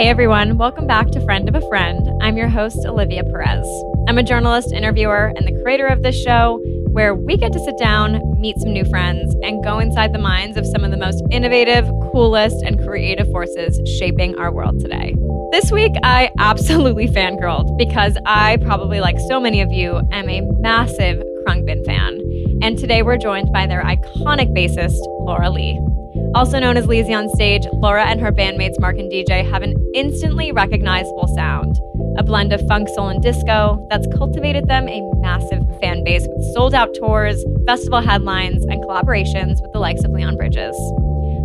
Hey everyone, welcome back to Friend of a Friend. I'm your host, Olivia Perez. I'm a journalist, interviewer, and the creator of this show where we get to sit down, meet some new friends, and go inside the minds of some of the most innovative, coolest, and creative forces shaping our world today. This week, I absolutely fangirled because I, probably like so many of you, am a massive Khruangbin fan. And today we're joined by their iconic bassist, Laura Lee. Also known as Leezy on stage, Laura and her bandmates Mark and DJ have an instantly recognizable sound, a blend of funk, soul, and disco that's cultivated them a massive fan base with sold out tours, festival headlines, and collaborations with the likes of Leon Bridges.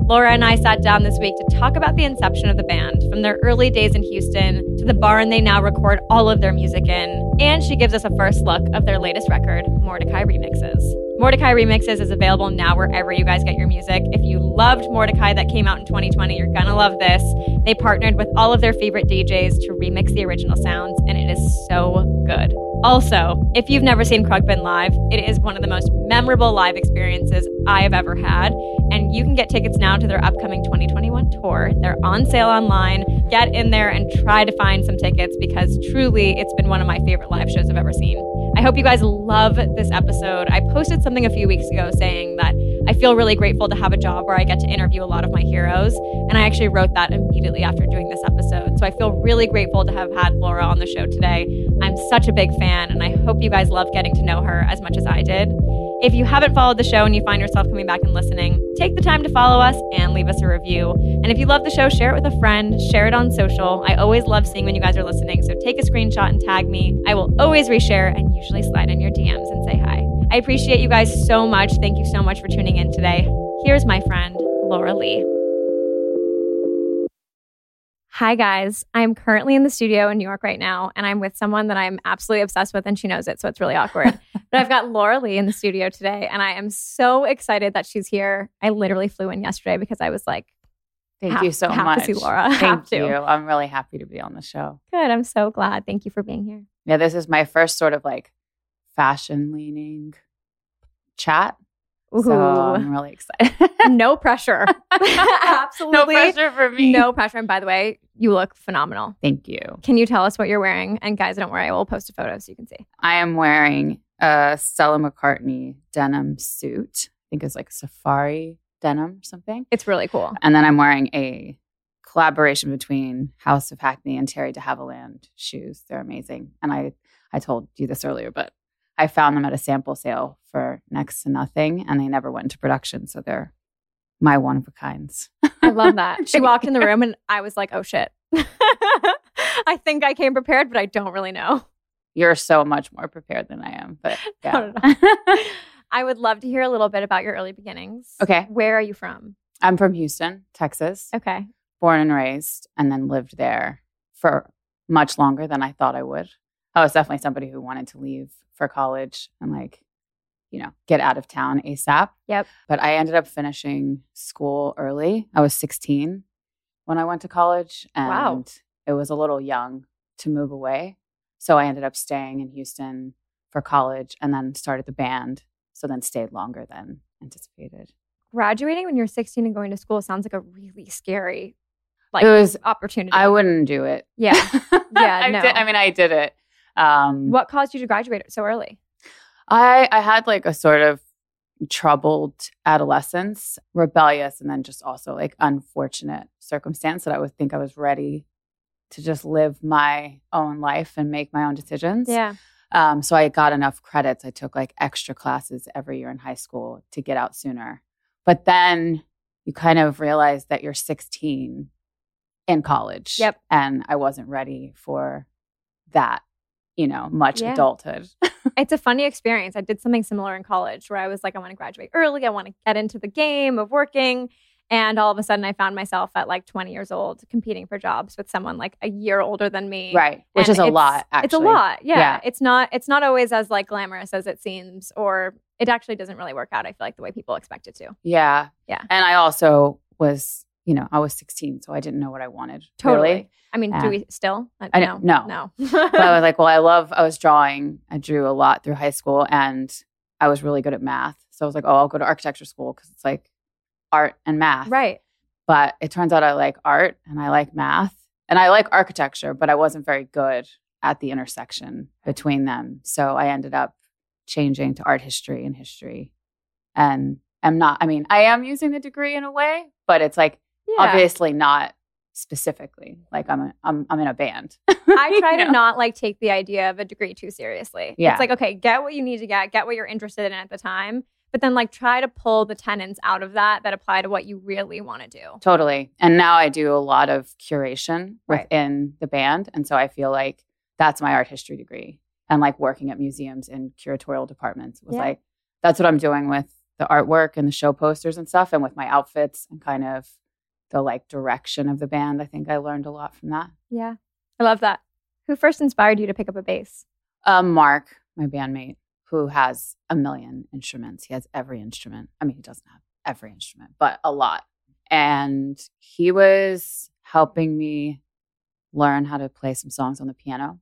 Laura and I sat down this week to talk about the inception of the band, from their early days in Houston to the barn they now record all of their music in. And she gives us a first look of their latest record, Mordechai Remixes. Mordechai Remixes is available now wherever you guys get your music. If you loved Mordechai that came out in 2020, you're gonna love this. They partnered with all of their favorite DJs to remix the original sounds, and it is so good. Also, if you've never seen Khruangbin live, it is one of the most memorable live experiences I have ever had. And you can get tickets now to their upcoming 2021 tour. They're on sale online. Get in there and try to find some tickets because truly it's been one of my favorite live shows I've ever seen. I hope you guys love this episode. I posted something a few weeks ago saying that I feel really grateful to have a job where I get to interview a lot of my heroes. And I actually wrote that immediately after doing this episode. So I feel really grateful to have had Laura on the show today. I'm such a big fan, and I hope you guys love getting to know her as much as I did. If you haven't followed the show and you find yourself coming back and listening, take the time to follow us and leave us a review. And if you love the show, share it with a friend, share it on social. I always love seeing when you guys are listening, so take a screenshot and tag me. I will always reshare and usually slide in your DMs and say hi. I appreciate you guys so much. Thank you so much for tuning in today. Here's my friend, Laura Lee. Hi, guys. I'm currently in the studio in New York right now, and I'm with someone that I'm absolutely obsessed with, and she knows it, so it's really awkward. but I've got Laura Lee in the studio today, and I am so excited that she's here. I literally flew in yesterday because I was like, Thank have- you so have much. to see Laura. Have Thank to. you. I'm really happy to be on the show. Good. I'm so glad. Thank you for being here. Yeah, this is my first sort of like fashion leaning chat. So I'm really excited. no pressure. Absolutely. No pressure for me. No pressure. And by the way, you look phenomenal. Thank you. Can you tell us what you're wearing? And guys, don't worry, I will post a photo so you can see. I am wearing a Stella McCartney denim suit. I think it's like safari denim or something. It's really cool. And then I'm wearing a collaboration between House of Hackney and Terry de Havilland shoes. They're amazing. And I, I told you this earlier, but I found them at a sample sale for next to nothing and they never went into production. So they're my one of a kinds. I love that. She walked in the room and I was like, oh shit. I think I came prepared, but I don't really know. You're so much more prepared than I am. But yeah. I would love to hear a little bit about your early beginnings. Okay. Where are you from? I'm from Houston, Texas. Okay. born and raised and then lived there for much longer than I thought I would. Oh, I was definitely somebody who wanted to leave for college and like, you know, get out of town ASAP. Yep. But I ended up finishing school early. I was 16 when I went to college and Wow. it was a little young to move away. So I ended up staying in Houston for college and then started the band. So then stayed longer than anticipated. Graduating when you're 16 and going to school sounds like a really scary like It was- opportunity. I wouldn't do it. Yeah. Yeah, I, no. did, I mean, I did it. Um, What caused you to graduate so early? I I had like a sort of troubled adolescence, rebellious, and then just also like unfortunate circumstance that I would think I was ready to just live my own life and make my own decisions. Yeah. Um, so I got enough credits. I took like extra classes every year in high school to get out sooner. But then you kind of realize that you're 16 in college. Yep. And I wasn't ready for that, you know, much Yeah. adulthood. It's a funny experience. I did something similar in college where I was like, I want to graduate early. I want to get into the game of working. And all of a sudden, I found myself at like 20 years old competing for jobs with someone like a year older than me. right. Which And is a lot, actually. It's a lot. Yeah. Yeah. It's not it's not always as like glamorous as it seems or it actually doesn't really work out I feel like the way people expect it to. Yeah. Yeah. And I also was, you know, I was 16, so I didn't know what I wanted. Totally. Really. I mean, do we still? Uh, I no. no. No. but I was like, well, I love, I was drawing. I drew a lot through high school and I was really good at math. So I was like, oh, I'll go to architecture school because it's like art and math. right. But it turns out I like art and I like math and I like architecture, but I wasn't very good at the intersection between them. So I ended up changing to art history and history. And I'm not, I mean, I am using the degree in a way, but it's like Yeah. obviously not specifically. Like I'm, a, I'm, I'm in a band. I try to know? not like take the idea of a degree too seriously. Yeah. It's like, okay, get what you need to get, get what you're interested in at the time, but then like try to pull the tenets out of that that apply to what you really want to do. Totally. And now I do a lot of curation Right. within the band. And so I feel like that's my art history degree. And like working at museums and curatorial departments was Yeah. like, that's what I'm doing with the artwork and the show posters and stuff and with my outfits and kind of the like direction of the band. I think I learned a lot from that. Yeah. I love that. Who first inspired you to pick up a bass? Um, Mark, my bandmate, who has a million instruments. He has every instrument. I mean, he doesn't have every instrument, but a lot. And he was helping me learn how to play some songs on the piano.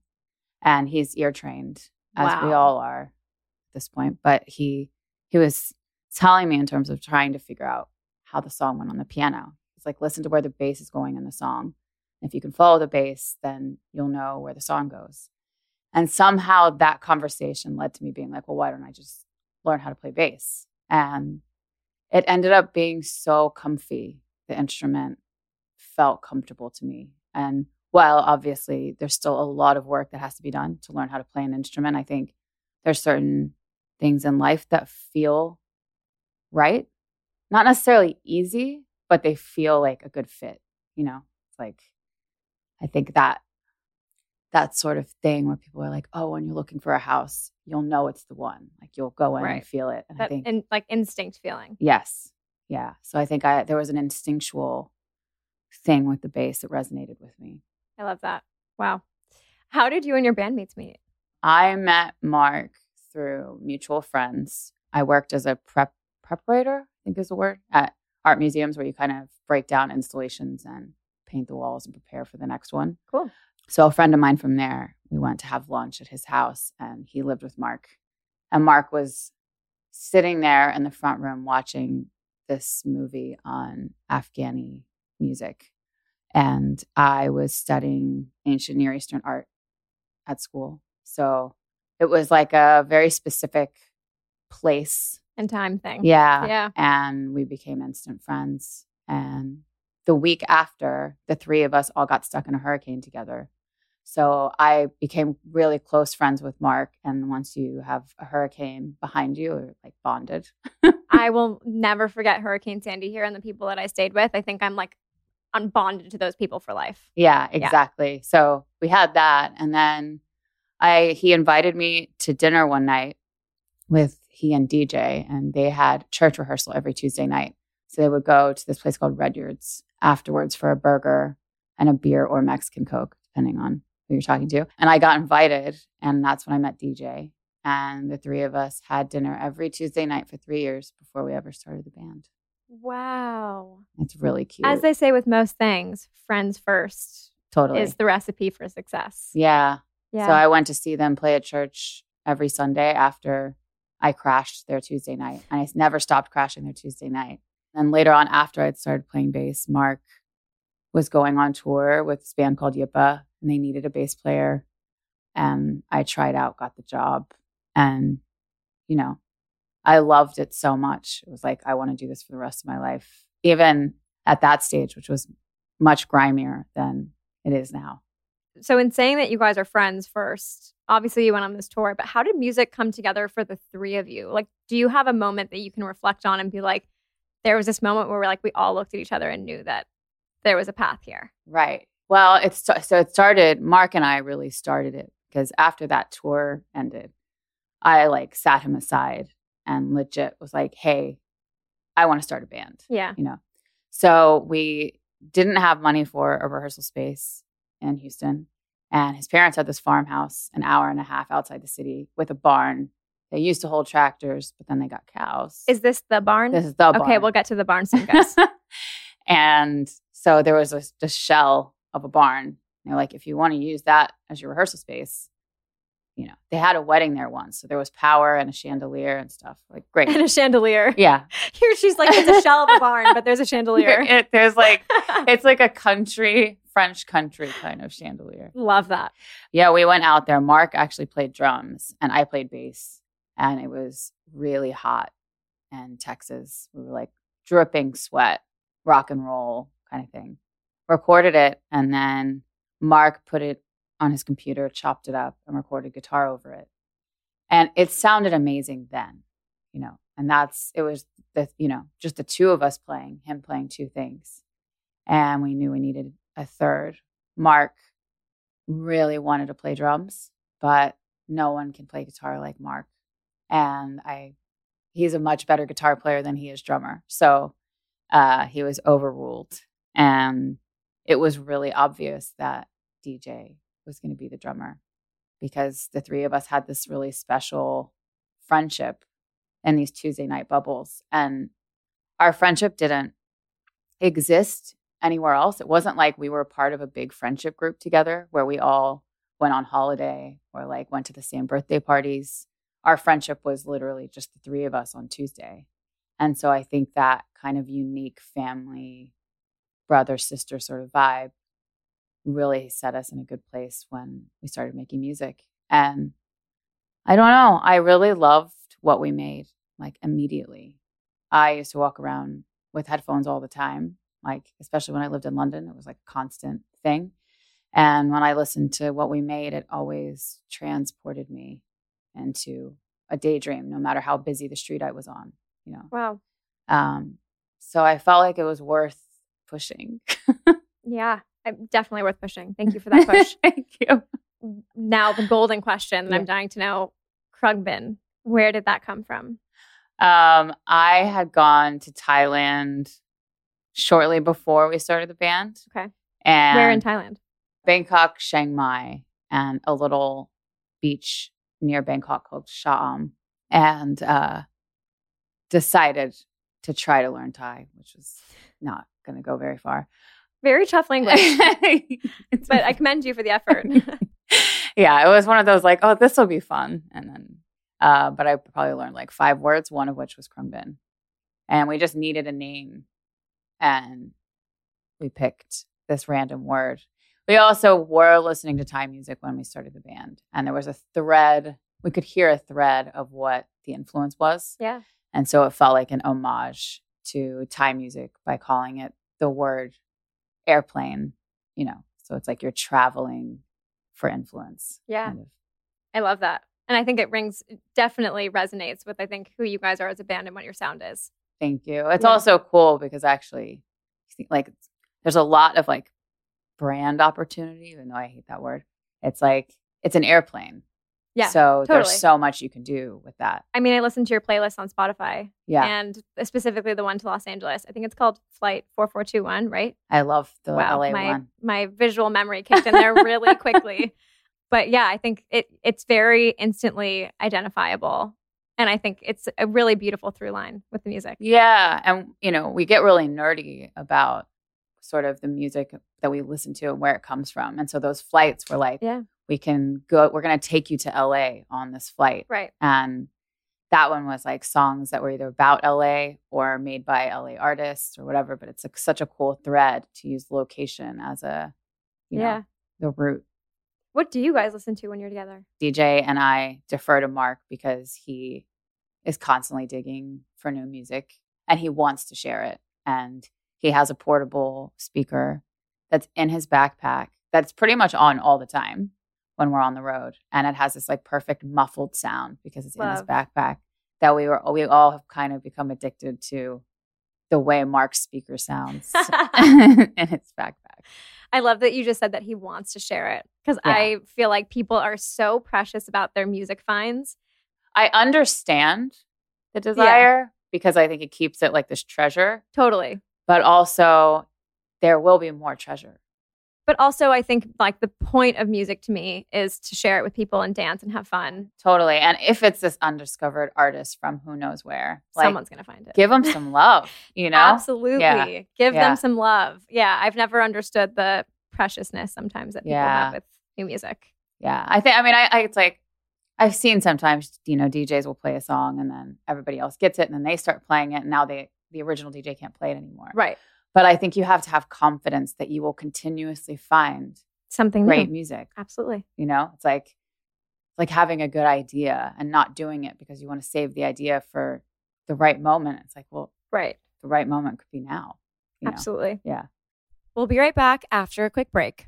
And he's ear trained, as we all are at this point. But he he was telling me in terms of trying to figure out how the song went on the piano. It's like listen to where the bass is going in the song. If you can follow the bass, then you'll know where the song goes. And somehow that conversation led to me being like, well, why don't I just learn how to play bass? And it ended up being so comfy. The instrument felt comfortable to me. And while obviously there's still a lot of work that has to be done to learn how to play an instrument, I think there's certain things in life that feel right. Not necessarily easy, but they feel like a good fit. You know, like, I think that that sort of thing where people are like, oh, when you're looking for a house, you'll know it's the one. Like you'll go in Right. and feel it. And I That think, in, like instinct feeling. yes. Yeah. So I think I, there was an instinctual thing with the bass that resonated with me. I love that. Wow. How did you and your bandmates meet? I met Mark through mutual friends. I worked as a prep preparator, I think is the word, at art museums where you kind of break down installations and paint the walls and prepare for the next one. Cool. So a friend of mine from there, we went to have lunch at his house and he lived with Mark. And Mark was sitting there in the front room watching this movie on Afghani music. And I was studying ancient Near Eastern art at school. So it was like a very specific place. And time thing. Yeah. Yeah. And we became instant friends. And the week after, the three of us all got stuck in a hurricane together. So I became really close friends with Mark. And once you have a hurricane behind you, you're like bonded. I will never forget Hurricane Sandy here and the people that I stayed with. I think I'm like unbonded to those people for life. Yeah, exactly. So we had that, and then I he invited me to dinner one night with he and DJ, and they had church rehearsal every Tuesday night. So they would go to this place called Rudyard's afterwards for a burger and a beer or Mexican Coke, depending on who you're talking to. And I got invited, and that's when I met DJ. And the three of us had dinner every Tuesday night for three years before we ever started the band. Wow. It's really cute. As they say with most things, friends first totally. is the recipe for success. yeah. Yeah. So I went to see them play at church every Sunday after I crashed their Tuesday night. And I never stopped crashing their Tuesday night. And later on, after I'd started playing bass, Mark was going on tour with this band called Yppah, and they needed a bass player. And I tried out, got the job. And, you know, I loved it so much. It was like, I want to do this for the rest of my life, even at that stage, which was much grimier than it is now. So, in saying that you guys are friends first, obviously you went on this tour, but how did music come together for the three of you? Like, do you have a moment that you can reflect on and be like, there was this moment where we're like, we all looked at each other and knew that there was a path here? Right. Well, it's so it started, Mark and I really started it because after that tour ended, I like sat him aside and legit was like, hey, I want to start a band. Yeah. You know, so we didn't have money for a rehearsal space in Houston. And his parents had this farmhouse an hour and a half outside the city with a barn. They used to hold tractors, but then they got cows. Is this the barn? this is the barn. okay, we'll get to the barn soon, guys. and so there was a, a shell of a barn. They're like, if you want to use that as your rehearsal space, you know, they had a wedding there once. So there was power and a chandelier and stuff. Like, great. and a chandelier. yeah. Here she's like, it's a shell of a barn, but there's a chandelier. It- there's like, it's like a country, French country kind of chandelier. Love that. Yeah, we went out there. Mark actually played drums and I played bass. And it was really hot in Texas. We were like dripping sweat, rock and roll kind of thing. Recorded it and then Mark put it on his computer, chopped it up, and recorded guitar over it. And it sounded amazing then, you know. And that's it was the you know just the two of us playing, him playing two things, and we knew we needed a third. Mark really wanted to play drums, but no one can play guitar like Mark, and I he's a much better guitar player than he is drummer. So uh, he was overruled, and it was really obvious that DJ was going to be the drummer because the three of us had this really special friendship in these Tuesday night bubbles. And our friendship didn't exist anywhere else. It wasn't like we were part of a big friendship group together where we all went on holiday or like went to the same birthday parties. Our friendship was literally just the three of us on Tuesday. And so I think that kind of unique family, brother, sister sort of vibe really set us in a good place when we started making music. And I don't know, I really loved what we made like immediately. I used to walk around with headphones all the time, like, especially when I lived in London, it was like a constant thing. And when I listened to what we made, it always transported me into a daydream, no matter how busy the street I was on, you know. Wow. Um, so I felt like it was worth pushing. Yeah. I'm definitely worth pushing. Thank you for that push. Thank you. now the golden question that Yeah. I'm dying to know, Khruangbin, where did that come from? Um, I had gone to Thailand shortly before we started the band. Okay. And where in Thailand? Bangkok, Chiang Mai, and a little beach near Bangkok called Cha-am. And uh, decided to try to learn Thai, which was not going to go very far. Very tough language, but I commend you for the effort. yeah, it was one of those like, oh, this will be fun. And then, uh, but I probably learned like five words, one of which was Khruangbin. And we just needed a name. And we picked this random word. We also were listening to Thai music when we started the band. And there was a thread, we could hear a thread of what the influence was. yeah. And so it felt like an homage to Thai music by calling it the word airplane, you know. So it's like you're traveling for influence. Yeah. kind of. I love that. And I think it rings definitely resonates with I think who you guys are as a band and what your sound is. Thank you. It's Yeah. also cool because actually, like, there's a lot of like brand opportunity, even though I hate that word. It's like, it's an airplane. Yeah. So totally. there's so much you can do with that. I mean, I listened to your playlist on Spotify Yeah. and uh, specifically the one to Los Angeles. I think it's called Flight 4421, right? I love the wow. LA my one. my visual memory kicked in there really quickly. But yeah, I think it it's very instantly identifiable. And I think it's a really beautiful through line with the music. Yeah. And, you know, we get really nerdy about sort of the music that we listen to and where it comes from. And so those flights were like, Yeah. we can go, we're going to take you to LA on this flight. Right. And that one was like songs that were either about LA or made by LA artists or whatever. But it's like such a cool thread to use location as a, you yeah. know, the root. What do you guys listen to when you're together? DJ and I defer to Mark because he is constantly digging for new music and he wants to share it. And he has a portable speaker that's in his backpack that's pretty much on all the time when we're on the road. And it has this like perfect muffled sound because it's in his backpack that we were we all have kind of become addicted to the way Mark's speaker sounds in his backpack. I love that you just said that he wants to share it because Yeah. I feel like people are so precious about their music finds. I understand the desire because I think it keeps it like this treasure, Totally. but also there will be more treasure. But also, I think like the point of music to me is to share it with people and dance and have fun. Totally. And if it's this undiscovered artist from who knows where, like, Someone's gonna find it. give them some love, you know? Absolutely. Yeah. Give Yeah. them some love. Yeah. I've never understood the preciousness sometimes that people Yeah. have with new music. Yeah. I think, I mean, I, I, it's like, I've seen sometimes, you know, DJs will play a song and then everybody else gets it and then they start playing it. And now they, the original DJ can't play it anymore. Right. But I think you have to have confidence that you will continuously find Something great new. music. Absolutely. You know, it's like, like having a good idea and not doing it because you want to save the idea for the right moment. It's like, well, Right. the right moment could be now. you know? Absolutely. Yeah. We'll be right back after a quick break.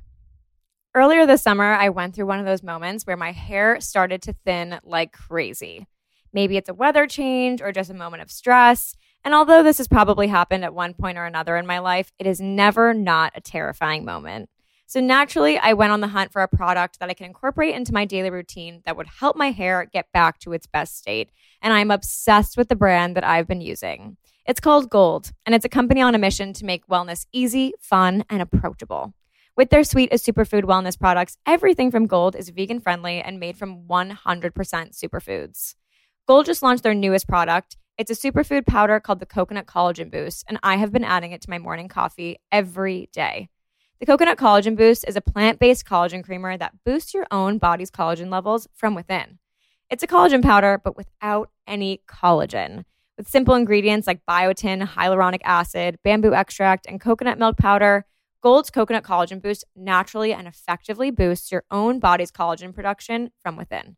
Earlier this summer, I went through one of those moments where my hair started to thin like crazy. Maybe it's a weather change or just a moment of stress. And although this has probably happened at one point or another in my life, it is never not a terrifying moment. So naturally, I went on the hunt for a product that I can incorporate into my daily routine that would help my hair get back to its best state. And I'm obsessed with the brand that I've been using. It's called Golde, and it's a company on a mission to make wellness easy, fun, and approachable. With their suite of superfood wellness products, everything from Golde is vegan friendly and made from 100% superfoods. Golde just launched their newest product. It's a superfood powder called the Coconut Collagen Boost, and I have been adding it to my morning coffee every day. The Coconut Collagen Boost is a plant based collagen creamer that boosts your own body's collagen levels from within. It's a collagen powder, but without any collagen. With simple ingredients like biotin, hyaluronic acid, bamboo extract, and coconut milk powder, Golde's Coconut Collagen Boost naturally and effectively boosts your own body's collagen production from within.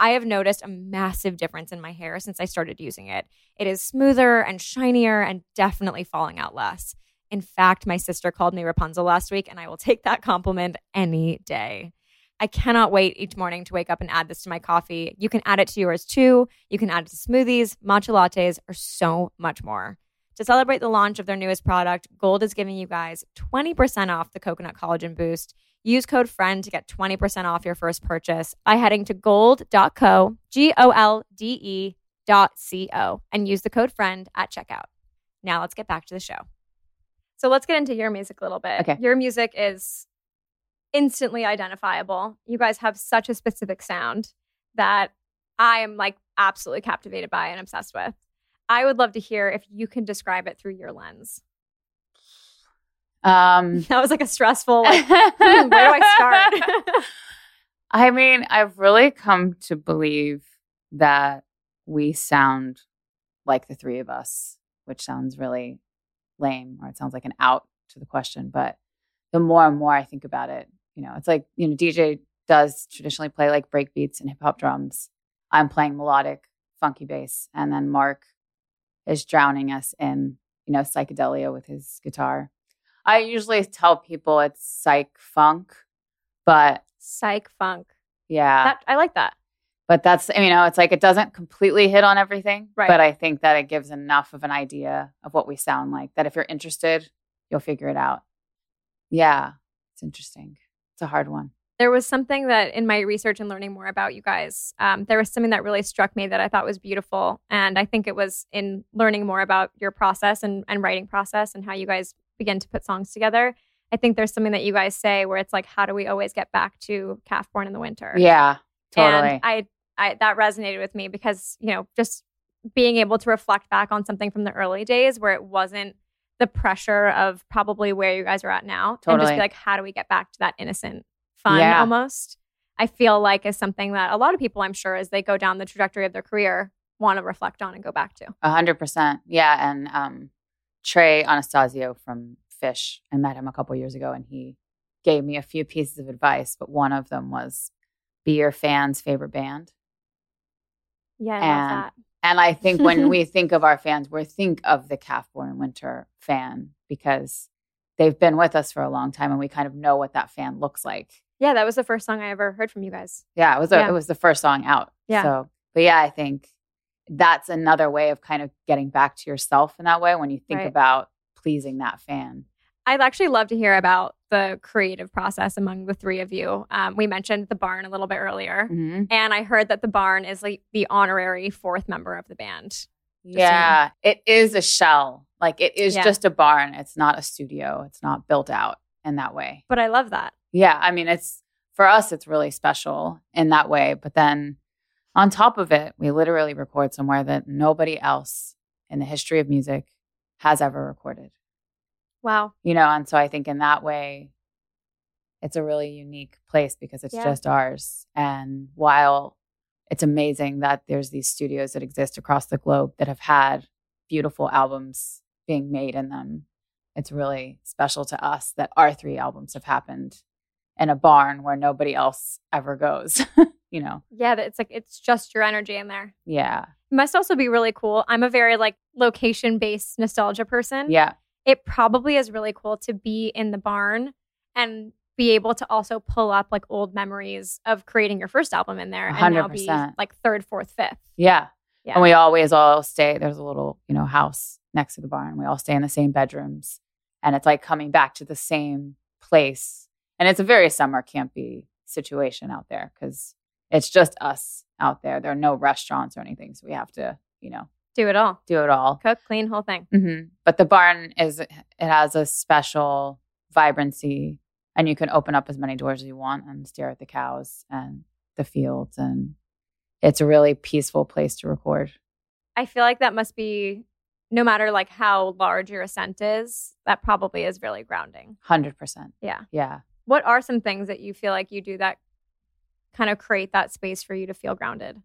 I have noticed a massive difference in my hair since I started using it. It is smoother and shinier and definitely falling out less. In fact, my sister called me Rapunzel last week, and I will take that compliment any day. I cannot wait each morning to wake up and add this to my coffee. You can add it to yours too. You can add it to smoothies, matcha lattes, or so much more. To celebrate the launch of their newest product, Golde is giving you guys 20% off the Coconut Collagen Boost. Use code FRIEND to get 20% off your first purchase by heading to golde.co, G O L D E dot C O, and use the code FRIEND at checkout. Now let's get back to the show. So let's get into your music a little bit. Okay. Your music is instantly identifiable. You guys have such a specific sound that I am like absolutely captivated by and obsessed with. I would love to hear if you can describe it through your lens. Um, That was like a stressful, like, hmm, where do I start? I mean, I've really come to believe that we sound like the three of us, which sounds really lame or it sounds like an out to the question. But the more and more I think about it, you know, it's like, you know, DJ does traditionally play like break beats and hip hop drums. I'm playing melodic, funky bass. And then Mark is drowning us in, you know, psychedelia with his guitar. I usually tell people it's psych funk, but Psych funk. yeah, That, I like that. but that's you know it's like it doesn't completely hit on everything Right. but i think that it gives enough of an idea of what we sound like that if you're interested you'll figure it out yeah it's interesting it's a hard one There was something that in my research and learning more about you guys, um, there was something that really struck me that I thought was beautiful. And I think it was in learning more about your process and, and writing process and how you guys begin to put songs together. I think there's something that you guys say where it's like, how do we always get back to Calf Born in the Winter? yeah totally And I, I that resonated with me because you know just being able to reflect back on something from the early days where it wasn't the pressure of probably where you guys are at now, and just be like, how do we get back to that innocent fun Yeah. almost? I feel like is something that a lot of people, I'm sure, as they go down the trajectory of their career, want to reflect on and go back to. A hundred percent. Yeah. And um, Trey Anastasio from Phish, I met him a couple years ago, and he gave me a few pieces of advice, but one of them was be your fans' favorite band. Yeah, I And- love that. And I think when we think of our fans, we think of the Calf Born in Winter fan because they've been with us for a long time and we kind of know what that fan looks like. Yeah, that was the first song I ever heard from you guys. Yeah, it was a, Yeah. it was the first song out. Yeah. So, but yeah, I think that's another way of kind of getting back to yourself in that way when you think Right. about pleasing that fan. I'd actually love to hear about the creative process among the three of you. Um, we mentioned the barn a little bit earlier, Mhm. and I heard that the barn is like the honorary fourth member of the band. Yeah, it is a shell. Like it is Yeah. just a barn. It's not a studio. It's not built out in that way. But I love that. Yeah, I mean, it's for us, it's really special in that way. But then on top of it, we literally record somewhere that nobody else in the history of music has ever recorded. Wow. You know, and so I think in that way, it's a really unique place because it's Yeah. just ours. And while it's amazing that there's these studios that exist across the globe that have had beautiful albums being made in them, it's really special to us that our three albums have happened in a barn where nobody else ever goes. you know, Yeah, it's like it's just your energy in there. yeah, It must also be really cool. I'm a very like location based nostalgia person. yeah, It probably is really cool to be in the barn and be able to also pull up like old memories of creating your first album in there and now be like third, fourth, fifth. yeah. Yeah. And we always all stay. There's a little, you know, house next to the barn. We all stay in the same bedrooms, and it's like coming back to the same place. And it's a very summer campy situation out there because it's just us out there. There are no restaurants or anything, so we have to, you know, Do it all. do it all. Cook, clean, whole thing. hmm But the barn is it has a special vibrancy, and you can open up as many doors as you want and stare at the cows and the fields, and it's a really peaceful place to record. I feel like that must be no matter like how large your ascent is, that probably is really grounding. Hundred percent. Yeah. Yeah. What are some things that you feel like you do that kind of create that space for you to feel grounded?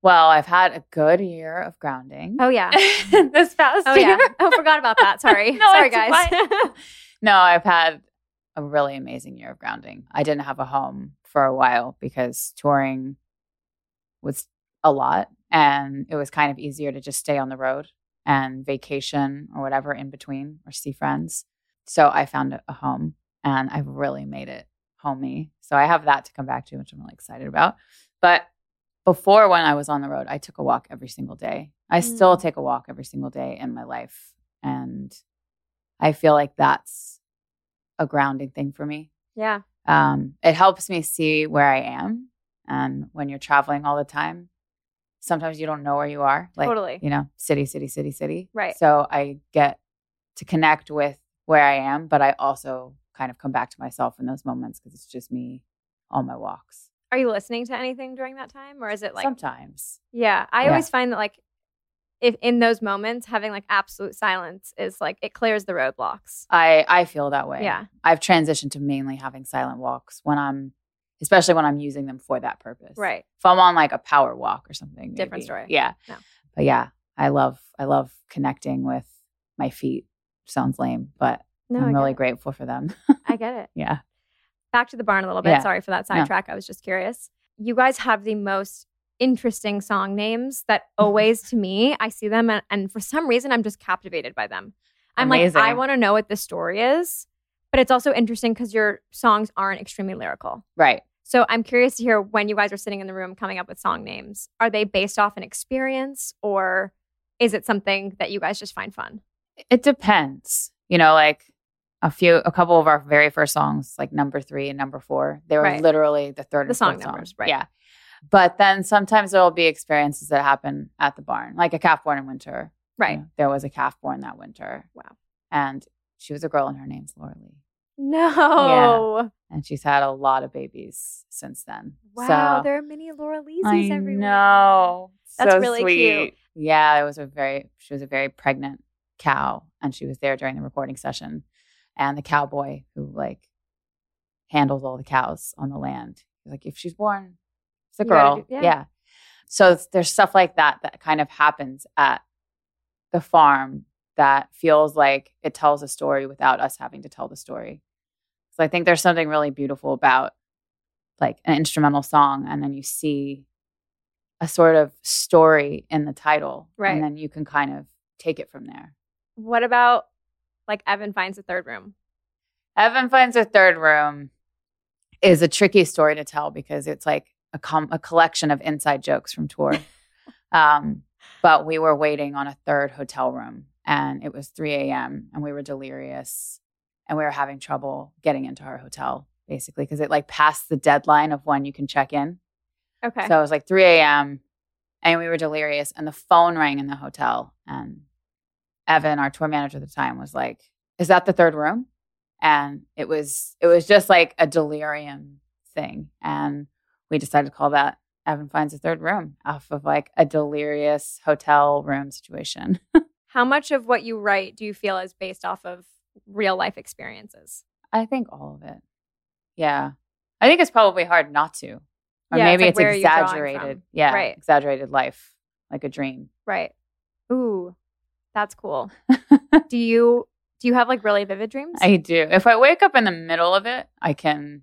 Well, I've had a good year of grounding. Oh yeah. this past Oh year. yeah. Oh, forgot about that. Sorry. No, Sorry, guys. no, I've had a really amazing year of grounding. I didn't have a home for a while because touring was a lot and it was kind of easier to just stay on the road and vacation or whatever in between or see friends. So I found a- a home and I've really made it homey. So I have that to come back to, which I'm really excited about. But before when I was on the road, I took a walk every single day. I still Mm. take a walk every single day in my life. And I feel like that's a grounding thing for me. yeah. Um, it helps me see where I am. And when you're traveling all the time, sometimes you don't know where you are. Like, Totally. you know, city, city, city, city. Right. So I get to connect with where I am, but I also kind of come back to myself in those moments because it's just me on my walks. Are you listening to anything during that time or is it like Sometimes. Yeah, I Yeah. always find that like if in those moments having like absolute silence is like it clears the roadblocks. I I feel that way. Yeah. I've transitioned to mainly having silent walks when I'm especially when I'm using them for that purpose. Right. If I'm on like a power walk or something. Different maybe. story. Yeah. No. But yeah, I love I love connecting with my feet. Sounds lame, but No, I'm really it. grateful for them. I get it. yeah. Back to the barn a little bit. Yeah. Sorry for that No. sidetrack. I was just curious. You guys have the most interesting song names that always to me I see them and, and for some reason I'm just captivated by them. I'm Amazing. like I want to know what the story is, but it's also interesting because your songs aren't extremely lyrical. Right. So I'm curious to hear when you guys are sitting in the room coming up with song names. Are they based off an experience or is it something that you guys just find fun? It depends. You know, like a few a couple of our very first songs, like number three and number four, they were Right. literally the third The and song fourth numbers, song. right. Yeah. But then sometimes there will be experiences that happen at the barn, like a calf born in winter. You Right. know, there was a calf born that winter. Wow. And she was a girl and her name's Laura Lee. No. And she's had a lot of babies since then. Wow, So, there are many Laura Leeses I everywhere. know. That's so really sweet. cute. Yeah, it was a very she was a very pregnant cow and she was there during the recording session. And the cowboy who like handles all the cows on the land. Like, if she's born, it's a girl. do- yeah. yeah. So there's stuff like that that kind of happens at the farm that feels like it tells a story without us having to tell the story. So I think there's something really beautiful about like an instrumental song and then you see a sort of story in the title. Right. And then you can kind of take it from there. What about like Evan finds a third room? Evan finds a third room is a tricky story to tell because it's like a, com- a collection of inside jokes from tour. um, but we were waiting on a third hotel room and it was 3 a.m. and we were delirious and we were having trouble getting into our hotel basically because it like passed the deadline of when you can check in. Okay. So it was like 3 a.m. and we were delirious and the phone rang in the hotel and Evan, our tour manager at the time, was like, "Is that the third room?" And it was it was just like a delirium thing, and we decided to call that Evan finds a third room off of like a delirious hotel room situation. How much of what you write do you feel is based off of real life experiences? I think all of it. Yeah, I think it's probably hard not to, or Yeah, maybe like, it's, you drawing exaggerated. Yeah, Right. exaggerated life, like a dream. Right. Ooh, that's cool. do you do you have like really vivid dreams? I do. If I wake up in the middle of it, I can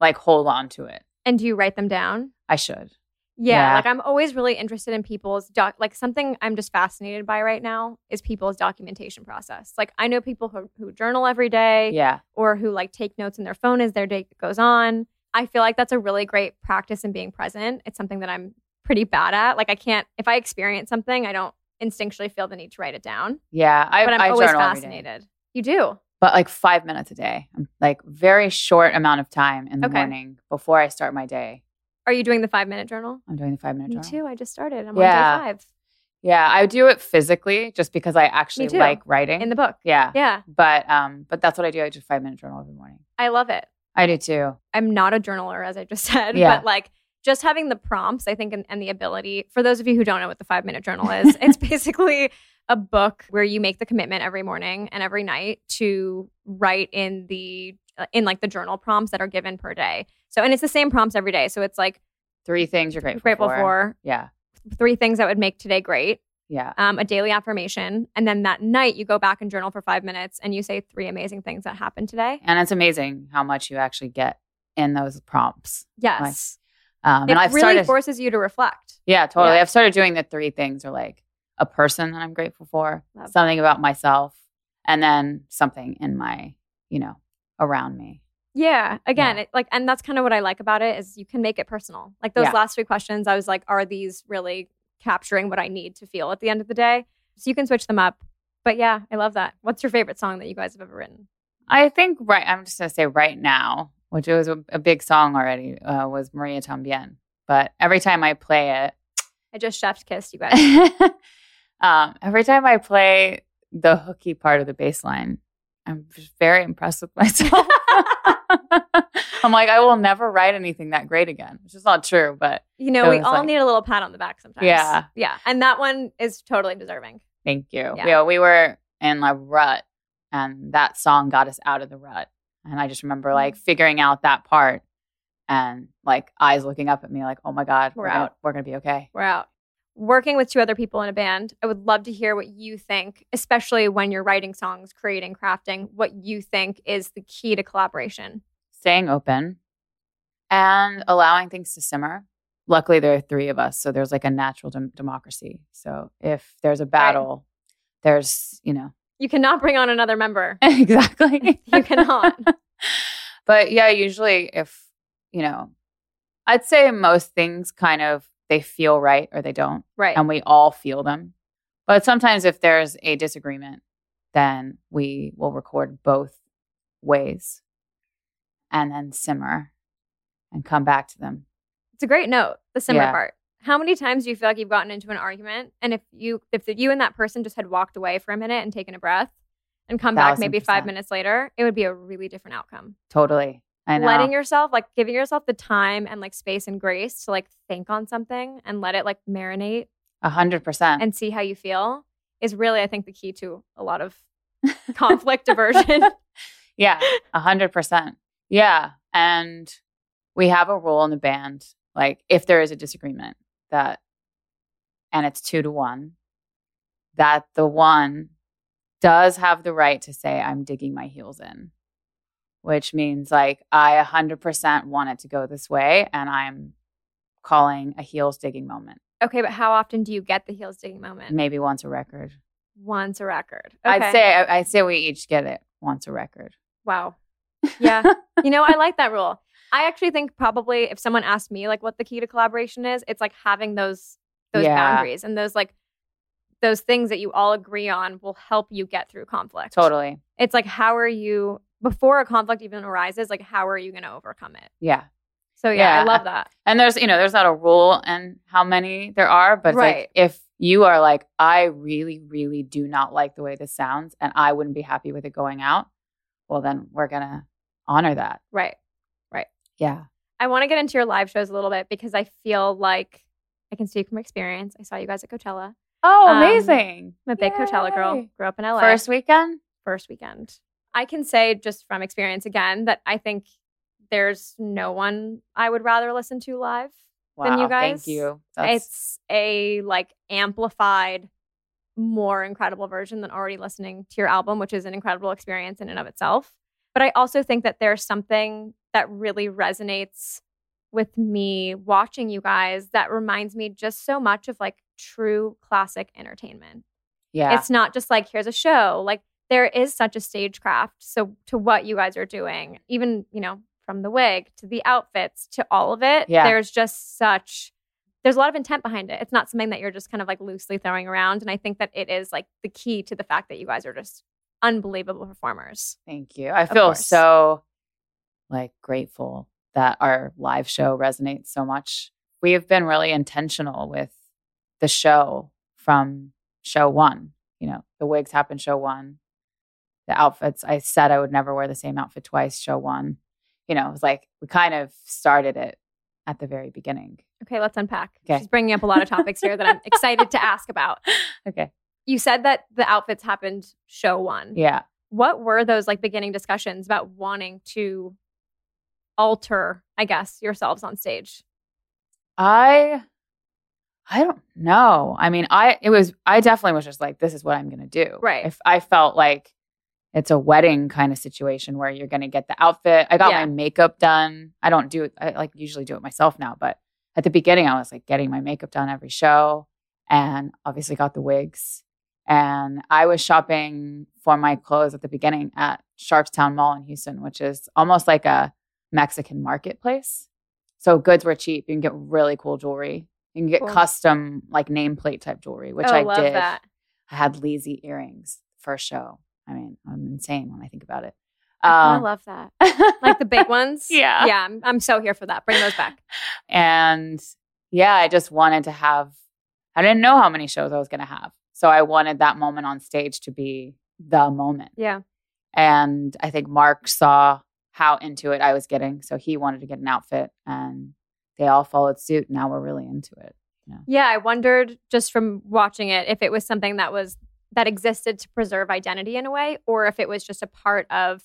like hold on to it. and do you write them down? I should. Yeah, Yeah. like I'm always really interested in people's doc. Like something I'm just fascinated by right now is people's documentation process. Like I know people who, who journal every day, Yeah. or who like take notes in their phone as their day goes on. I feel like that's a really great practice in being present. It's something that I'm pretty bad at. Like I can't if I experience something, I don't instinctually feel the need to write it down. Yeah. I, But I'm I always journal every day. fascinated. You do. But like five minutes a day. Like very short amount of time in the Okay. morning before I start my day. Are you doing the five minute journal? I'm doing the five minute Me journal. too. I just started. I'm Yeah. on day five Yeah. I do it physically just because I actually like writing. in the book. yeah. Yeah, But um, but that's what I do. I do five minute journal every morning. I love it. I do too. I'm not a journaler, as I just said, Yeah. but like just having the prompts, I think, and, and the ability for those of you who don't know what the five minute journal is, it's basically a book where you make the commitment every morning and every night to write in the uh, in like the journal prompts that are given per day. So, and it's the same prompts every day. So it's like Three things you're grateful, grateful for. for, Yeah. three things that would make today great, Yeah. um, a daily affirmation, and then that night you go back and journal for five minutes and you say three amazing things that happened today. And it's amazing how much you actually get in those prompts. Yes, Um, it and I've really started. forces you to reflect. Yeah, totally. Yeah. I've started doing the three things are like a person that I'm grateful for, Love. something about myself, and then something in my, you know, around me. Yeah. Again, Yeah. It, like, and that's kind of what I like about it is you can make it personal. Like those Yeah. last three questions, I was like, are these really capturing what I need to feel at the end of the day? So you can switch them up. But yeah, I love that. What's your favorite song that you guys have ever written? I think right. I'm just gonna say right now, which was a, a big song already, uh, was Maria Tambien. But every time I play it, I just chef's kissed you guys. um, every time I play the hooky part of the bass line, I'm just very impressed with myself. I'm like, I will never write anything that great again, which is not true, but you know, we all like- need a little pat on the back sometimes. Yeah. Yeah. And that one is totally deserving. Thank you. Yeah. Yeah. we were in a rut, and that song got us out of the rut. And I just remember mm. like figuring out that part, and like eyes looking up at me, like, "Oh my god, We're gonna- out. we're gonna be okay." We're out. Working with two other people in a band, I would love to hear what you think, especially when you're writing songs, creating, crafting, what you think is the key to collaboration. Staying open and mm. allowing things to simmer. Luckily, there are three of us, so there's like a natural dem- democracy. So if there's a battle, there's you know You cannot bring on another member. exactly. You cannot. but yeah, usually if, you know, I'd say most things kind of they feel right or they don't, Right. and we all feel them. But sometimes if there's a disagreement, then we will record both ways and then simmer and come back to them. It's a great note, the simmer Yeah. part. How many times do you feel like you've gotten into an argument and if you if you and that person just had walked away for a minute and taken a breath and come back maybe five minutes later, it would be a really different outcome. Totally. I know. Letting yourself like giving yourself the time and like space and grace to like think on something and let it like marinate A hundred percent. and see how you feel is really I think the key to a lot of conflict diversion. Yeah, a hundred percent. Yeah. And we have a rule in the band, like if there is a disagreement that and it's two to one, that the one does have the right to say, I'm digging my heels in. which means like I 100% want it to go this way. And I'm calling a heels digging moment, Okay, but how often do you get the heels digging moment? maybe once a record. Once a record. Okay. I'd say I- I'd say we each get it once a record. Wow. Yeah. you know, I like that rule. I actually think probably if someone asked me like what the key to collaboration is, it's like having those those Yeah. boundaries and those like those things that you all agree on will help you get through conflict. Totally. It's like how are you before a conflict even arises, like how are you going to overcome it? Yeah. So yeah, I love that. And there's, you know, there's not a rule and how many there are, but Right. like if you are like, I really, really do not like the way this sounds and I wouldn't be happy with it going out, well, then we're going to honor that. Right. Yeah. I want to get into your live shows a little bit because I feel like I can speak from experience. I saw you guys at Coachella. Oh, Um, amazing. I'm a big Coachella girl. Grew up in LA. First weekend? first weekend. I can say just from experience again that I think there's no one I would rather listen to live. Wow. Than you guys? Thank you. That's, It's a like amplified, more incredible version than already listening to your album, which is an incredible experience in and of itself. But I also think that there's something that really resonates with me watching you guys that reminds me just so much of like true classic entertainment yeah. it's not just like here's a show like there is such a stagecraft so to what you guys are doing even you know from the wig to the outfits to all of it Yeah. there's just such there's a lot of intent behind it it's not something that you're just kind of like loosely throwing around and i think that it is like the key to the fact that you guys are just unbelievable performers Thank you. I feel so like grateful that our live show resonates so much. We have been really intentional with the show from show one. You know, the wigs happened show one. The outfits, I said I would never wear the same outfit twice, show one. You know, it was like we kind of started it at the very beginning. okay let's unpack Okay. she's bringing up a lot of topics here that i'm excited to ask about Okay. you said that the outfits happened show one Yeah. what were those like beginning discussions about wanting to alter i guess yourselves on stage I I don't know. I mean, I it was I definitely was just like this is what I'm going to do. Right. If I felt like it's a wedding kind of situation where you're going to get the outfit. I got Yeah. my makeup done. I don't do it I like usually do it myself now, but at the beginning I was like getting my makeup done every show and obviously got the wigs. And I was shopping for my clothes at the beginning at Sharpstown Mall in Houston, which is almost like a Mexican marketplace. So goods were cheap. You can get really cool jewelry. You can get Cool. custom like nameplate type jewelry, which oh, I love did. that I had Leezy earrings first show. I mean, I'm insane when I think about it. i Um, love that like the big ones Yeah. yeah I'm, I'm so here for that bring those back and yeah, I just wanted to have. I didn't know how many shows I was going to have, so I wanted that moment on stage to be the moment. yeah And I think Mark saw how into it I was getting, so he wanted to get an outfit, and they all followed suit. Now we're really into it. yeah i wondered just from watching it if it was something that was that existed to preserve identity in a way or if it was just a part of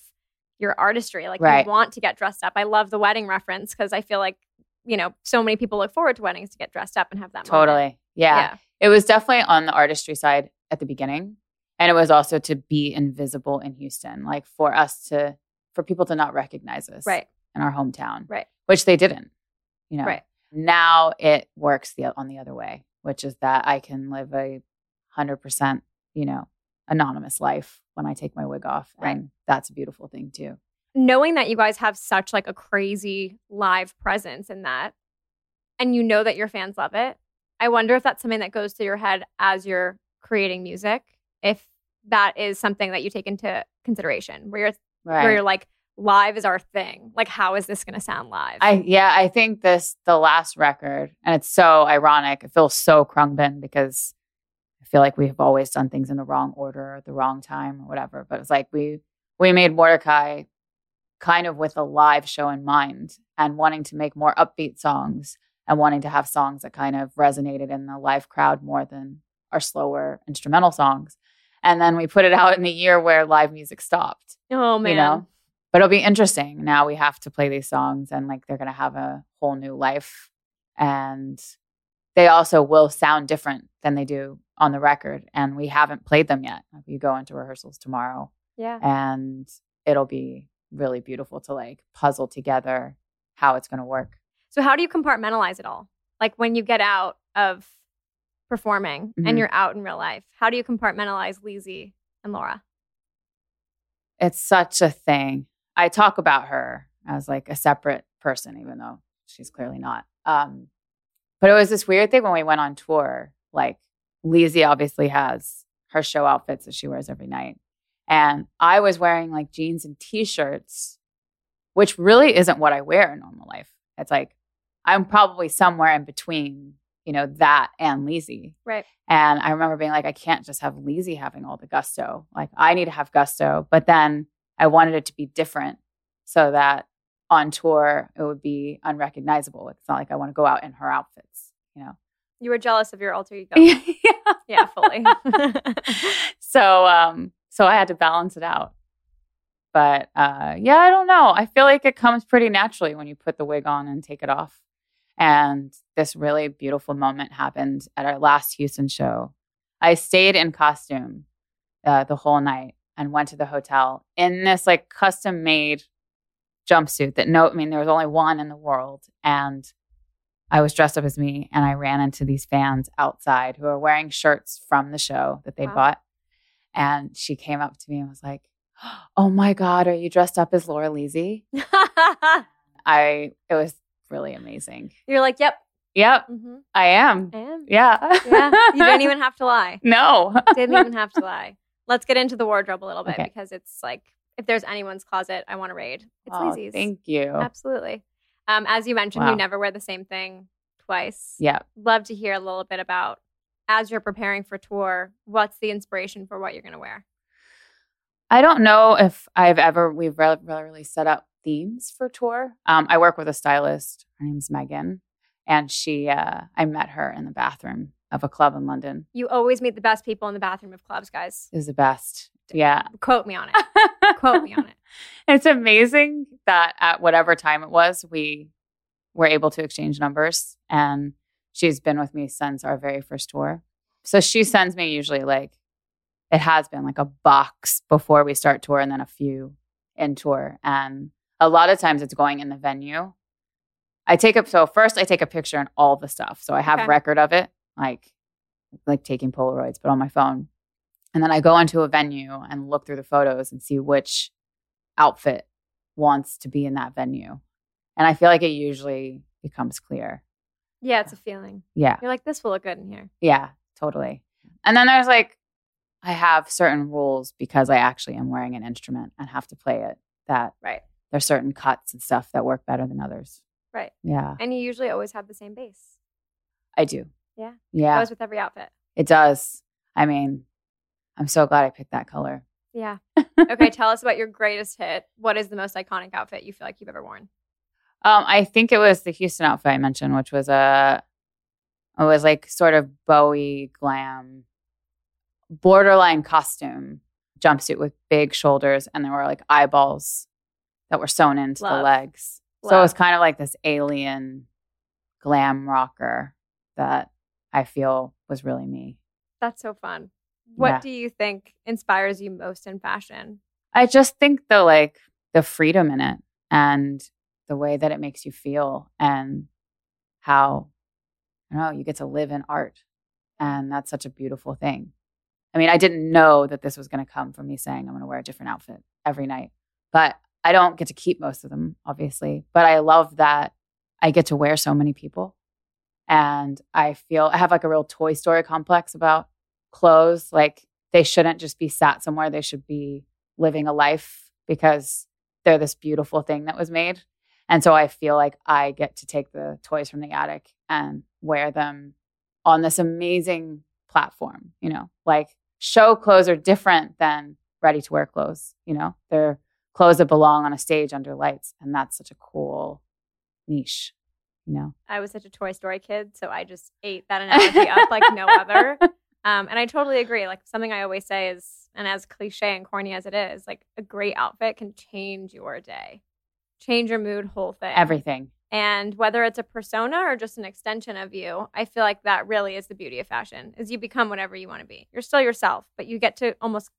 your artistry like Right. you want to get dressed up i love the wedding reference because i feel like you know so many people look forward to weddings to get dressed up and have that. Totally, yeah. It was definitely on the artistry side at the beginning. And it was also to be invisible in Houston, like for us to, for people to not recognize us right in our hometown, Right. which they didn't, you know. Right. Now it works the on the other way, which is that I can live a hundred percent, you know, anonymous life when I take my wig off, Right. and that's a beautiful thing too. knowing that you guys have such like a crazy live presence in that and you know that your fans love it i wonder if that's something that goes through your head as you're creating music if that is something that you take into consideration where you're Right. where you're like live is our thing like how is this going to sound live I yeah, I think this the last record, and it's so ironic. It feels so Khruangbin because I feel like we've always done things in the wrong order, at the wrong time, or whatever. But it's like we we made Mordechai kind of with a live show in mind and wanting to make more upbeat songs and wanting to have songs that kind of resonated in the live crowd more than our slower instrumental songs. And then we put it out in a year where live music stopped oh man. you know? But it'll be interesting. Now we have to play these songs and like they're gonna have a whole new life. And they also will sound different than they do on the record. And we haven't played them yet. You go into rehearsals tomorrow. Yeah. And it'll be really beautiful to like puzzle together how it's going to work. So how do you compartmentalize it all? Like when you get out of performing Mhm. and you're out in real life, how do you compartmentalize Leezy and Laura? It's such a thing. I talk about her as like a separate person, even though she's clearly not. Um, but it was this weird thing when we went on tour. Like Leezy obviously has her show outfits that she wears every night. And I was wearing like jeans and t-shirts, which really isn't what I wear in normal life. It's like I'm probably somewhere in between, you know, that and Leezy. Right. And I remember being like, I can't just have Leezy having all the gusto. Like I need to have gusto. But then I wanted it to be different so that on tour it would be unrecognizable. It's not like I want to go out in her outfits, you know. You were jealous of your alter ego. yeah. yeah, fully. So um so I had to balance it out. But uh yeah, I don't know. I feel like it comes pretty naturally when you put the wig on and take it off. And this really beautiful moment happened at our last Houston show. I stayed in costume uh, the whole night and went to the hotel in this like custom made jumpsuit that no, I mean, there was only one in the world. And I was dressed up as me and I ran into these fans outside who were wearing shirts from the show that they'd Wow. bought. And she came up to me and was like, Oh my God, are you dressed up as Laura Leezy? I, it was really amazing. You're like, yep. Yep, hmm I am. I am. Yeah. Yeah. You didn't even have to lie. No. Didn't even have to lie. Let's get into the wardrobe a little bit Okay. because it's like if there's anyone's closet I want to raid, it's Oh, Leezy's. Thank you. Absolutely. Um, as you mentioned, Wow. you never wear the same thing twice. Yeah. Love to hear a little bit about as you're preparing for tour, what's the inspiration for what you're going to wear? I don't know if I've ever we've re- really set up themes for tour. Um, I work with a stylist. Her name's Megan, and she uh, I met her in the bathroom of a club in London. You always meet the best people in the bathroom of clubs, guys. It was the best. Yeah, Quote me on it. Quote me on it. it's amazing that at whatever time it was, we were able to exchange numbers. And she's been with me since our very first tour. So she sends me usually like, it has been like a box before we start tour and then a few in tour. And a lot of times it's going in the venue. I take up, so first I take a picture and all the stuff. So I have Okay. record of it, like, like taking Polaroids, but on my phone. And then I go into a venue and look through the photos and see which outfit wants to be in that venue. And I feel like it usually becomes clear. Yeah, it's uh, a feeling. Yeah. You're like, this will look good in here. Yeah, totally. And then there's like, I have certain rules because I actually am wearing an instrument and have to play it that Right. There's certain cuts and stuff that work better than others. Right. Yeah, And you usually always have the same base. I do. Yeah. Yeah, Goes with every outfit. it does. I mean, I'm so glad I picked that color. Yeah. Okay, tell us about your greatest hit. What is the most iconic outfit you feel like you've ever worn? Um, I think it was the Houston outfit I mentioned, which was a, it was like sort of Bowie glam, borderline costume jumpsuit with big shoulders, and there were like eyeballs that were sewn into the Love. legs. So it was kind of like this alien glam rocker that I feel was really me. That's so fun. What Yeah. do you think inspires you most in fashion? I just think the like the freedom in it and the way that it makes you feel and how I don't know, you get to live in art. And that's such a beautiful thing. I mean, I didn't know that this was going to come from me saying I'm going to wear a different outfit every night. But I don't get to keep most of them, obviously. But I love that I get to wear so many people. And I feel I have like a real Toy Story complex about clothes. Like they shouldn't just be sat somewhere, they should be living a life because they're this beautiful thing that was made. And so I feel like I get to take the toys from the attic and wear them on this amazing platform, you know, like show clothes are different than ready to wear clothes, you know, they're clothes that belong on a stage under lights. And that's such a cool niche, you know. I was such a Toy Story kid, so I just ate that analogy up like no other. Um, and I totally agree. Like something I always say is, and as cliche and corny as it is, like a great outfit can change your day, change your mood, whole thing. Everything. And whether it's a persona or just an extension of you, I feel like that really is the beauty of fashion is you become whatever you want to be. You're still yourself, but you get to almost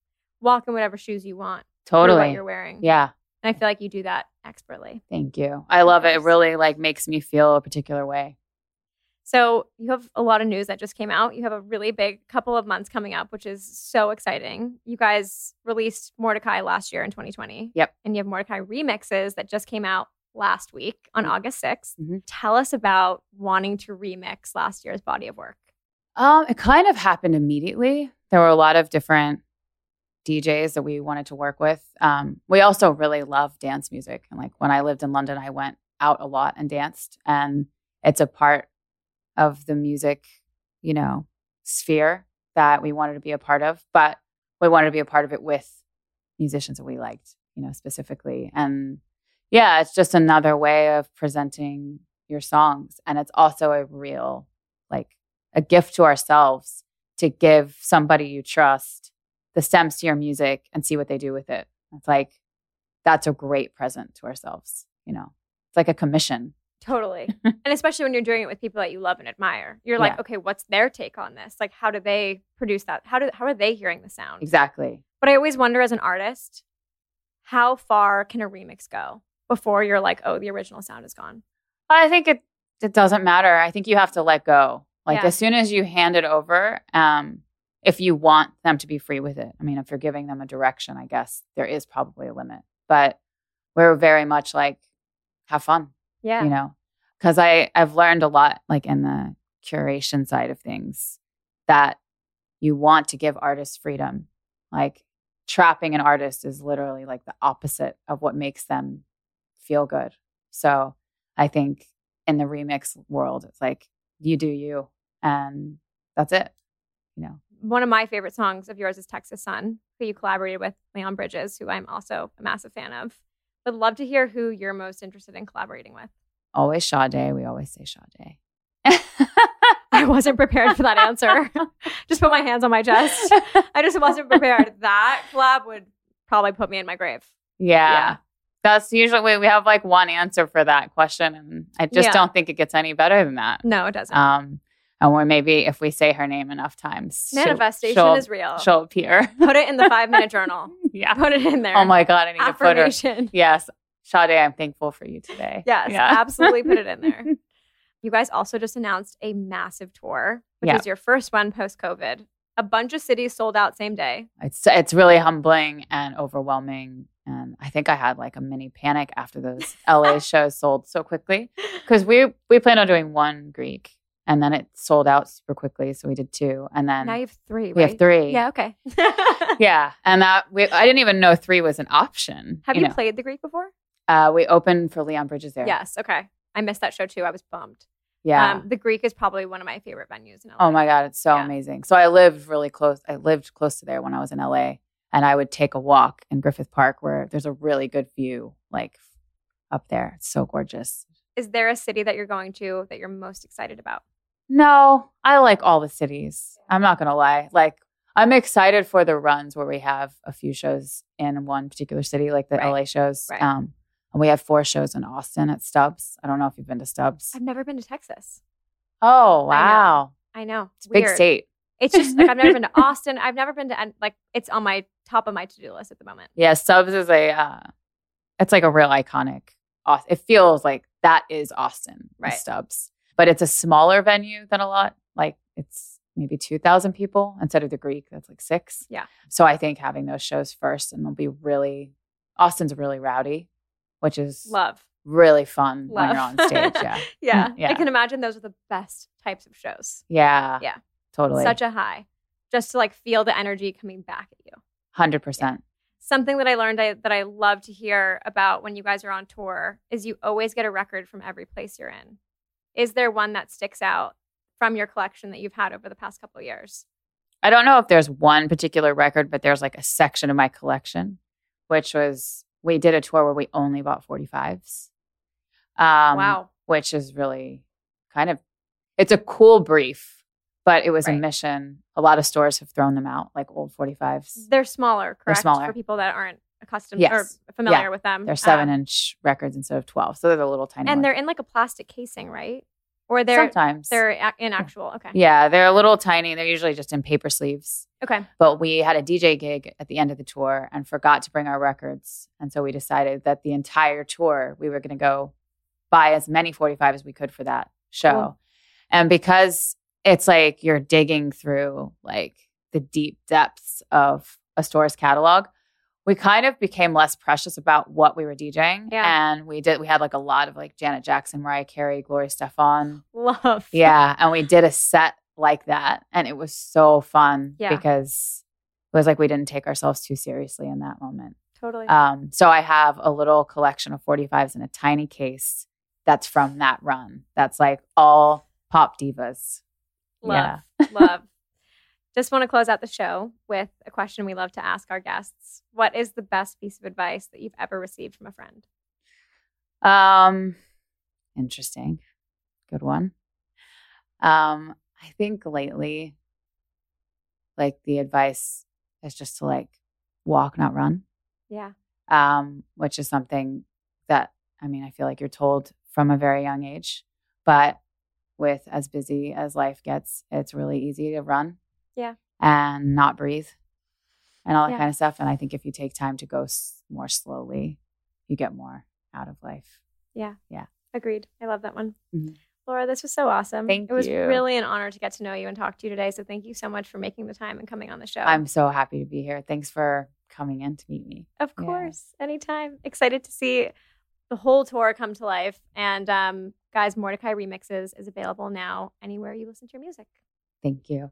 walk in whatever shoes you want. Totally. What you're wearing. Yeah. And I feel like you do that expertly. Thank you. I love it. It really like makes me feel a particular way. So you have a lot of news that just came out. You have a really big couple of months coming up, which is so exciting. You guys released Mordechai last year in 2020. Yep. And you have Mordechai remixes that just came out last week on Mhm. August 6th. Mhm. Tell us about wanting to remix last year's body of work. Um, it kind of happened immediately. There were a lot of different DJs that we wanted to work with. Um, we also really love dance music. And like when I lived in London, I went out a lot and danced. And it's a part of the music, you know, sphere that we wanted to be a part of. But we wanted to be a part of it with musicians that we liked, you know, specifically. And yeah, it's just another way of presenting your songs. And it's also a real, like, a gift to ourselves to give somebody you trust the stems to your music and see what they do with it. It's like, that's a great present to ourselves, you know? It's like a commission. Totally. and especially when you're doing it with people that you love and admire. You're like, Yeah. okay, what's their take on this? Like how do they produce that? How do how are they hearing the sound? Exactly. But I always wonder as an artist, how far can a remix go before you're like, oh, the original sound is gone? I think it it doesn't matter. I think you have to let go. Like Yeah. as soon as you hand it over, um, if you want them to be free with it. I mean, if you're giving them a direction, I guess there is probably a limit. But we're very much like have fun. Yeah. you know because i i've learned a lot like in the curation side of things that you want to give artists freedom like trapping an artist is literally like the opposite of what makes them feel good so i think in the remix world it's like you do you and that's it you know One of my favorite songs of yours is Texas Sun, who you collaborated with Leon Bridges, who I'm also a massive fan of. Would love to hear who you're most interested in collaborating with. always Sade. we always say Sade. I wasn't prepared for that answer. just put my hands on my chest. I just wasn't prepared. That collab would probably put me in my grave. Yeah. Yeah. That's usually we, we have like one answer for that question and I just Yeah. don't think it gets any better than that. No, it doesn't. Um and or maybe if we say her name enough times, she'll- Manifestation she'll, is real. She'll appear. Put it in the five minute journal. yeah. Put it in there. Oh my god, I need to put her. Yes. Sade, I'm thankful for you today. Yes, Yeah. absolutely put it in there. You guys also just announced a massive tour, which is your first one post COVID. A bunch of cities sold out same day. It's it's really humbling and overwhelming. And I think I had like a mini panic after those LA shows sold so quickly. Because we we planned on doing one Greek and then it sold out super quickly. So we did two. And then now you have three. we right? have three. Yeah. Okay. Yeah. And that we I didn't even know three was an option. Have you, know. played the Greek before? Uh, we opened for Leon Bridges there. Yes. Okay. I missed that show too. I was bummed. Yeah. Um, the Greek is probably one of my favorite venues in LA. oh my God, it's so Yeah. amazing. So I lived really close. I lived close to there when I was in LA, and I would take a walk in Griffith Park where there's a really good view, like up there. It's so gorgeous. Is there a city that you're going to that you're most excited about? No, I like all the cities. I'm not gonna lie. Like I'm excited for the runs where we have a few shows in one particular city, like the Right. LA shows. Right. Um, and we have four shows in Austin at Stubbs. I don't know if you've been to Stubbs. I've never been to Texas. Oh I know. wow, I know. it's a big Weird. state. It's just like I've never been to Austin. I've never been to and, like it's on my top of my to do list at the moment. Yeah, Stubbs is a uh, it's like a real iconic. It feels like that is Austin, Right. Stubbs, but it's a smaller venue than a lot. Like it's maybe two thousand people instead of the Greek. That's like six. Yeah. So I think having those shows first, and they'll be really Austin's really rowdy, which is Love. really fun Love. when you're on stage. Yeah, yeah. Mm, yeah. I can imagine those are the best types of shows. yeah, Yeah. totally, Such a high. Just to like feel the energy coming back at you. hundred percent. Something that I learned I, that I love to hear about when you guys are on tour is you always get a record from every place you're in. Is there one that sticks out from your collection that you've had over the past couple of years? I don't know if there's one particular record, but there's like a section of my collection, which was we did a tour where we only bought 45s. Um, wow. Which is really kind of, it's a cool brief, but it was a mission. A lot of stores have thrown them out, like old 45s. They're smaller, correct? smaller. For people that aren't accustomed Yes. or familiar Yeah. with them. They're seven Um, inch records instead of 12. So they're the little tiny and ones. they're in like a plastic casing, right? Or they're Sometimes. they're in actual. Okay. yeah, they're a little tiny. They're usually just in paper sleeves. Okay. But we had a DJ gig at the end of the tour and forgot to bring our records. And so we decided that the entire tour, we were going to go buy as many 45 as we could for that show. Cool. And because it's like you're digging through like the deep depths of a store's catalog, we kind of became less precious about what we were DJing. Yeah. And we did, we had like a lot of like Janet Jackson, Mariah Carey, Gloria Estefan, Love. yeah, and we did a set like that, and it was so fun Yeah. because it was like we didn't take ourselves too seriously in that moment. Totally. Um, so I have a little collection of 45s in a tiny case that's from that run. That's like all pop divas. Love. Yeah. Love. Just want to close out the show with a question we love to ask our guests. What is the best piece of advice that you've ever received from a friend? Um, interesting. Good one. Um, I think lately, like the advice is just to like walk, not run. Yeah. um, which is something that I mean, I feel like you're told from a very young age. But with as busy as life gets, it's really easy to run. Yeah. And not breathe and all that Yeah. kind of stuff. And I think if you take time to go s- more slowly, you get more out of life. Yeah yeah agreed. I love that one. Mhm. Laura, this was so awesome. Thank it was you. really an honor to get to know you and talk to you today. So thank you so much for making the time and coming on the show. I'm so happy to be here. Thanks for coming in to meet me. Of Yeah. course, anytime. Excited to see the whole tour come to life. And um, guys, Mordechai Remixes is available now anywhere you listen to your music. Thank you.